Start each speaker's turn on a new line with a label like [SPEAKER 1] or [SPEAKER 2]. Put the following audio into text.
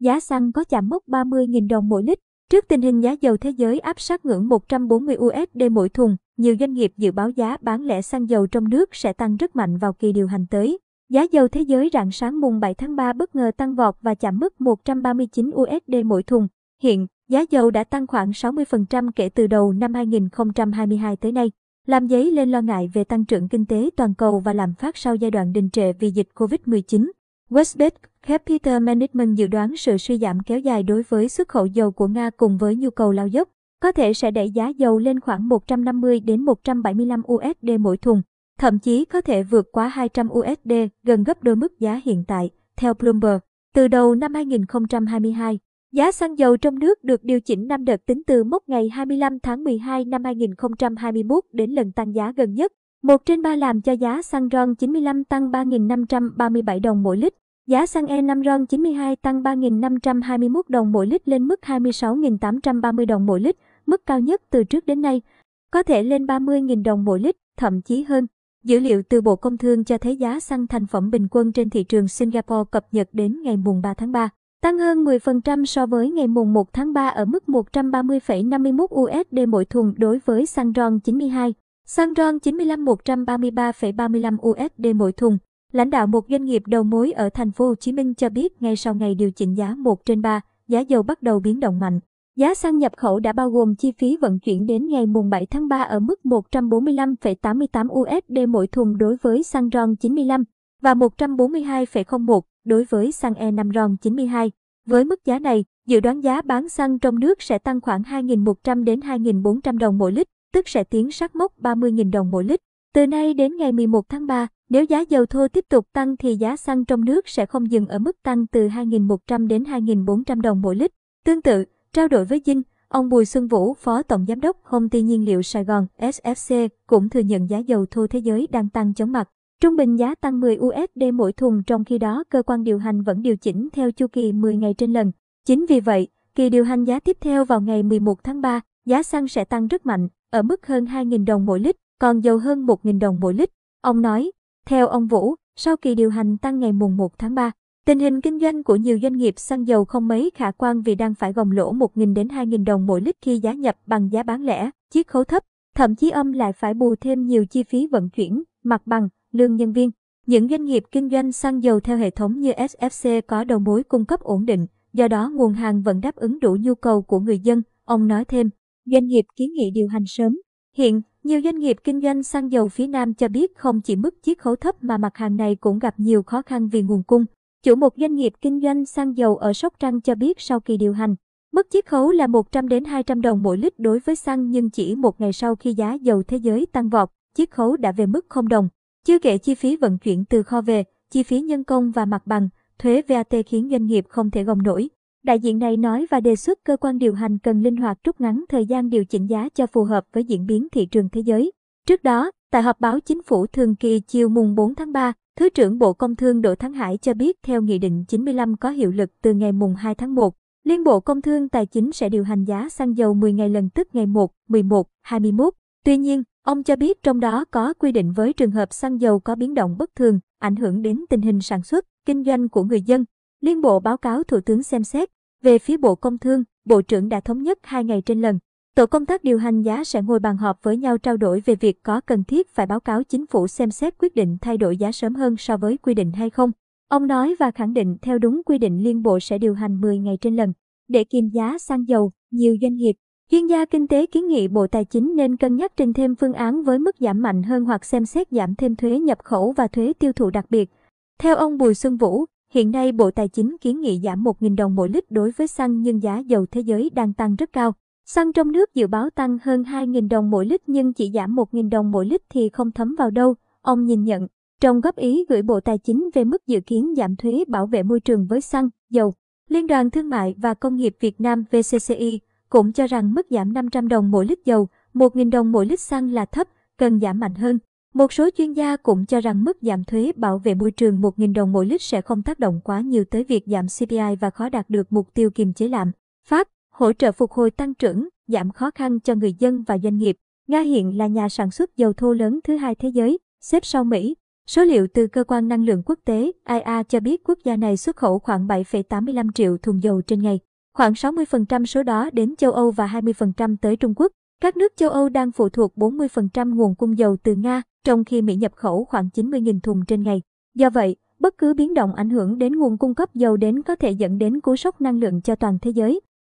[SPEAKER 1] giá xăng có chạm mốc 30.000 đồng mỗi lít. Trước tình hình giá dầu thế giới áp sát ngưỡng 140 USD mỗi thùng, nhiều doanh nghiệp dự báo giá bán lẻ xăng dầu trong nước sẽ tăng rất mạnh vào kỳ điều hành tới. Giá dầu thế giới rạng sáng mùng 7 tháng 3 bất ngờ tăng vọt và chạm mức 139 USD mỗi thùng. Hiện, giá dầu đã tăng khoảng 60% kể từ đầu năm 2022 tới nay, làm dấy lên lo ngại về tăng trưởng kinh tế toàn cầu và lạm phát sau giai đoạn đình trệ vì dịch COVID-19. Westgate Capital Management dự đoán sự suy giảm kéo dài đối với xuất khẩu dầu của Nga cùng với nhu cầu lao dốc, có thể sẽ đẩy giá dầu lên khoảng 150 đến 175 USD mỗi thùng, thậm chí có thể vượt quá 200 USD, gần gấp đôi mức giá hiện tại, theo Bloomberg. Từ đầu năm 2022, giá xăng dầu trong nước được điều chỉnh 5 đợt tính từ mốc ngày 25 tháng 12 năm 2021 đến lần tăng giá gần nhất. Một trên ba làm cho giá xăng RON 95 tăng 3.537 đồng mỗi lít, giá xăng E5 RON 92 tăng 3.521 đồng mỗi lít lên mức 26.830 đồng mỗi lít, mức cao nhất từ trước đến nay, có thể lên 30.000 đồng mỗi lít, thậm chí hơn. Dữ liệu từ Bộ Công Thương cho thấy giá xăng thành phẩm bình quân trên thị trường Singapore cập nhật đến ngày mùng 3 tháng 3, tăng hơn 10% so với ngày mùng 1 tháng 3 ở mức 130,51 USD mỗi thùng đối với xăng RON 92, xăng RON 95 133,35 USD mỗi thùng. Lãnh đạo một doanh nghiệp đầu mối ở thành phố Hồ Chí Minh cho biết ngay sau ngày điều chỉnh giá 1 trên 3, giá dầu bắt đầu biến động mạnh. Giá xăng nhập khẩu đã bao gồm chi phí vận chuyển đến ngày mùng 7 tháng 3 ở mức 145,88 USD mỗi thùng đối với xăng RON 95 và 142,01 đối với xăng E5 RON 92. Với mức giá này, dự đoán giá bán xăng trong nước sẽ tăng khoảng 2.100 đến 2.400 đồng mỗi lít, tức sẽ tiến sát mốc 30.000 đồng mỗi lít. Từ nay đến ngày 11 tháng 3, nếu giá dầu thô tiếp tục tăng thì giá xăng trong nước sẽ không dừng ở mức tăng từ 2.100 đến 2.400 đồng mỗi lít. Tương tự, Trao đổi với Dinh, ông Bùi Xuân Vũ, Phó Tổng Giám đốc Công ty Nhiên liệu Sài Gòn SFC cũng thừa nhận giá dầu thô thế giới đang tăng chóng mặt. Trung bình giá tăng 10 USD mỗi thùng trong khi đó cơ quan điều hành vẫn điều chỉnh theo chu kỳ 10 ngày trên lần. Chính vì vậy, kỳ điều hành giá tiếp theo vào ngày 11 tháng 3, giá xăng sẽ tăng rất mạnh, ở mức hơn 2.000 đồng mỗi lít, còn dầu hơn 1.000 đồng mỗi lít. Ông nói, theo ông Vũ, sau kỳ điều hành tăng ngày mùng 1 tháng 3, Tình hình kinh doanh của nhiều doanh nghiệp xăng dầu không mấy khả quan vì đang phải gồng lỗ 1.000 đến 2.000 đồng mỗi lít khi giá nhập bằng giá bán lẻ, chiết khấu thấp, thậm chí âm lại phải bù thêm nhiều chi phí vận chuyển, mặt bằng, lương nhân viên. Những doanh nghiệp kinh doanh xăng dầu theo hệ thống như SFC có đầu mối cung cấp ổn định, do đó nguồn hàng vẫn đáp ứng đủ nhu cầu của người dân, ông nói thêm. Doanh nghiệp kiến nghị điều hành sớm. Hiện, nhiều doanh nghiệp kinh doanh xăng dầu phía Nam cho biết không chỉ mức chiết khấu thấp mà mặt hàng này cũng gặp nhiều khó khăn vì nguồn cung. Chủ một doanh nghiệp kinh doanh xăng dầu ở Sóc Trăng cho biết sau kỳ điều hành, mức chiết khấu là 100 đến 200 đồng mỗi lít đối với xăng nhưng chỉ một ngày sau khi giá dầu thế giới tăng vọt, chiết khấu đã về mức 0 đồng. Chưa kể chi phí vận chuyển từ kho về, chi phí nhân công và mặt bằng, thuế VAT khiến doanh nghiệp không thể gồng nổi. Đại diện này nói và đề xuất cơ quan điều hành cần linh hoạt rút ngắn thời gian điều chỉnh giá cho phù hợp với diễn biến thị trường thế giới. Trước đó, tại họp báo chính phủ thường kỳ chiều mùng 4 tháng 3, Thứ trưởng Bộ Công Thương Đỗ Thắng Hải cho biết theo Nghị định 95 có hiệu lực từ ngày mùng 2 tháng 1, Liên Bộ Công Thương Tài chính sẽ điều hành giá xăng dầu 10 ngày lần tức ngày 1, 11, 21. Tuy nhiên, ông cho biết trong đó có quy định với trường hợp xăng dầu có biến động bất thường, ảnh hưởng đến tình hình sản xuất, kinh doanh của người dân. Liên Bộ báo cáo Thủ tướng xem xét. Về phía Bộ Công Thương, Bộ trưởng đã thống nhất hai ngày trên lần. Tổ công tác điều hành giá sẽ ngồi bàn họp với nhau trao đổi về việc có cần thiết phải báo cáo chính phủ xem xét quyết định thay đổi giá sớm hơn so với quy định hay không. Ông nói và khẳng định theo đúng quy định liên bộ sẽ điều hành 10 ngày trên lần. Để kiềm giá xăng dầu, nhiều doanh nghiệp, chuyên gia kinh tế kiến nghị Bộ Tài chính nên cân nhắc trình thêm phương án với mức giảm mạnh hơn hoặc xem xét giảm thêm thuế nhập khẩu và thuế tiêu thụ đặc biệt. Theo ông Bùi Xuân Vũ, hiện nay Bộ Tài chính kiến nghị giảm 1.000 đồng mỗi lít đối với xăng nhưng giá dầu thế giới đang tăng rất cao. Xăng trong nước dự báo tăng hơn 2.000 đồng mỗi lít nhưng chỉ giảm 1.000 đồng mỗi lít thì không thấm vào đâu, ông nhìn nhận. Trong góp ý gửi Bộ Tài chính về mức dự kiến giảm thuế bảo vệ môi trường với xăng, dầu, Liên đoàn Thương mại và Công nghiệp Việt Nam VCCI cũng cho rằng mức giảm 500 đồng mỗi lít dầu, 1.000 đồng mỗi lít xăng là thấp, cần giảm mạnh hơn. Một số chuyên gia cũng cho rằng mức giảm thuế bảo vệ môi trường 1.000 đồng mỗi lít sẽ không tác động quá nhiều tới việc giảm CPI và khó đạt được mục tiêu kiềm chế lạm phát hỗ trợ phục hồi tăng trưởng, giảm khó khăn cho người dân và doanh nghiệp. Nga hiện là nhà sản xuất dầu thô lớn thứ hai thế giới, xếp sau Mỹ. Số liệu từ Cơ quan Năng lượng Quốc tế IA cho biết quốc gia này xuất khẩu khoảng 7,85 triệu thùng dầu trên ngày. Khoảng 60% số đó đến châu Âu và 20% tới Trung Quốc. Các nước châu Âu đang phụ thuộc 40% nguồn cung dầu từ Nga, trong khi Mỹ nhập khẩu khoảng 90.000 thùng trên ngày. Do vậy, bất cứ biến động ảnh hưởng đến nguồn cung cấp dầu đến có thể dẫn đến cú sốc năng lượng cho toàn thế giới.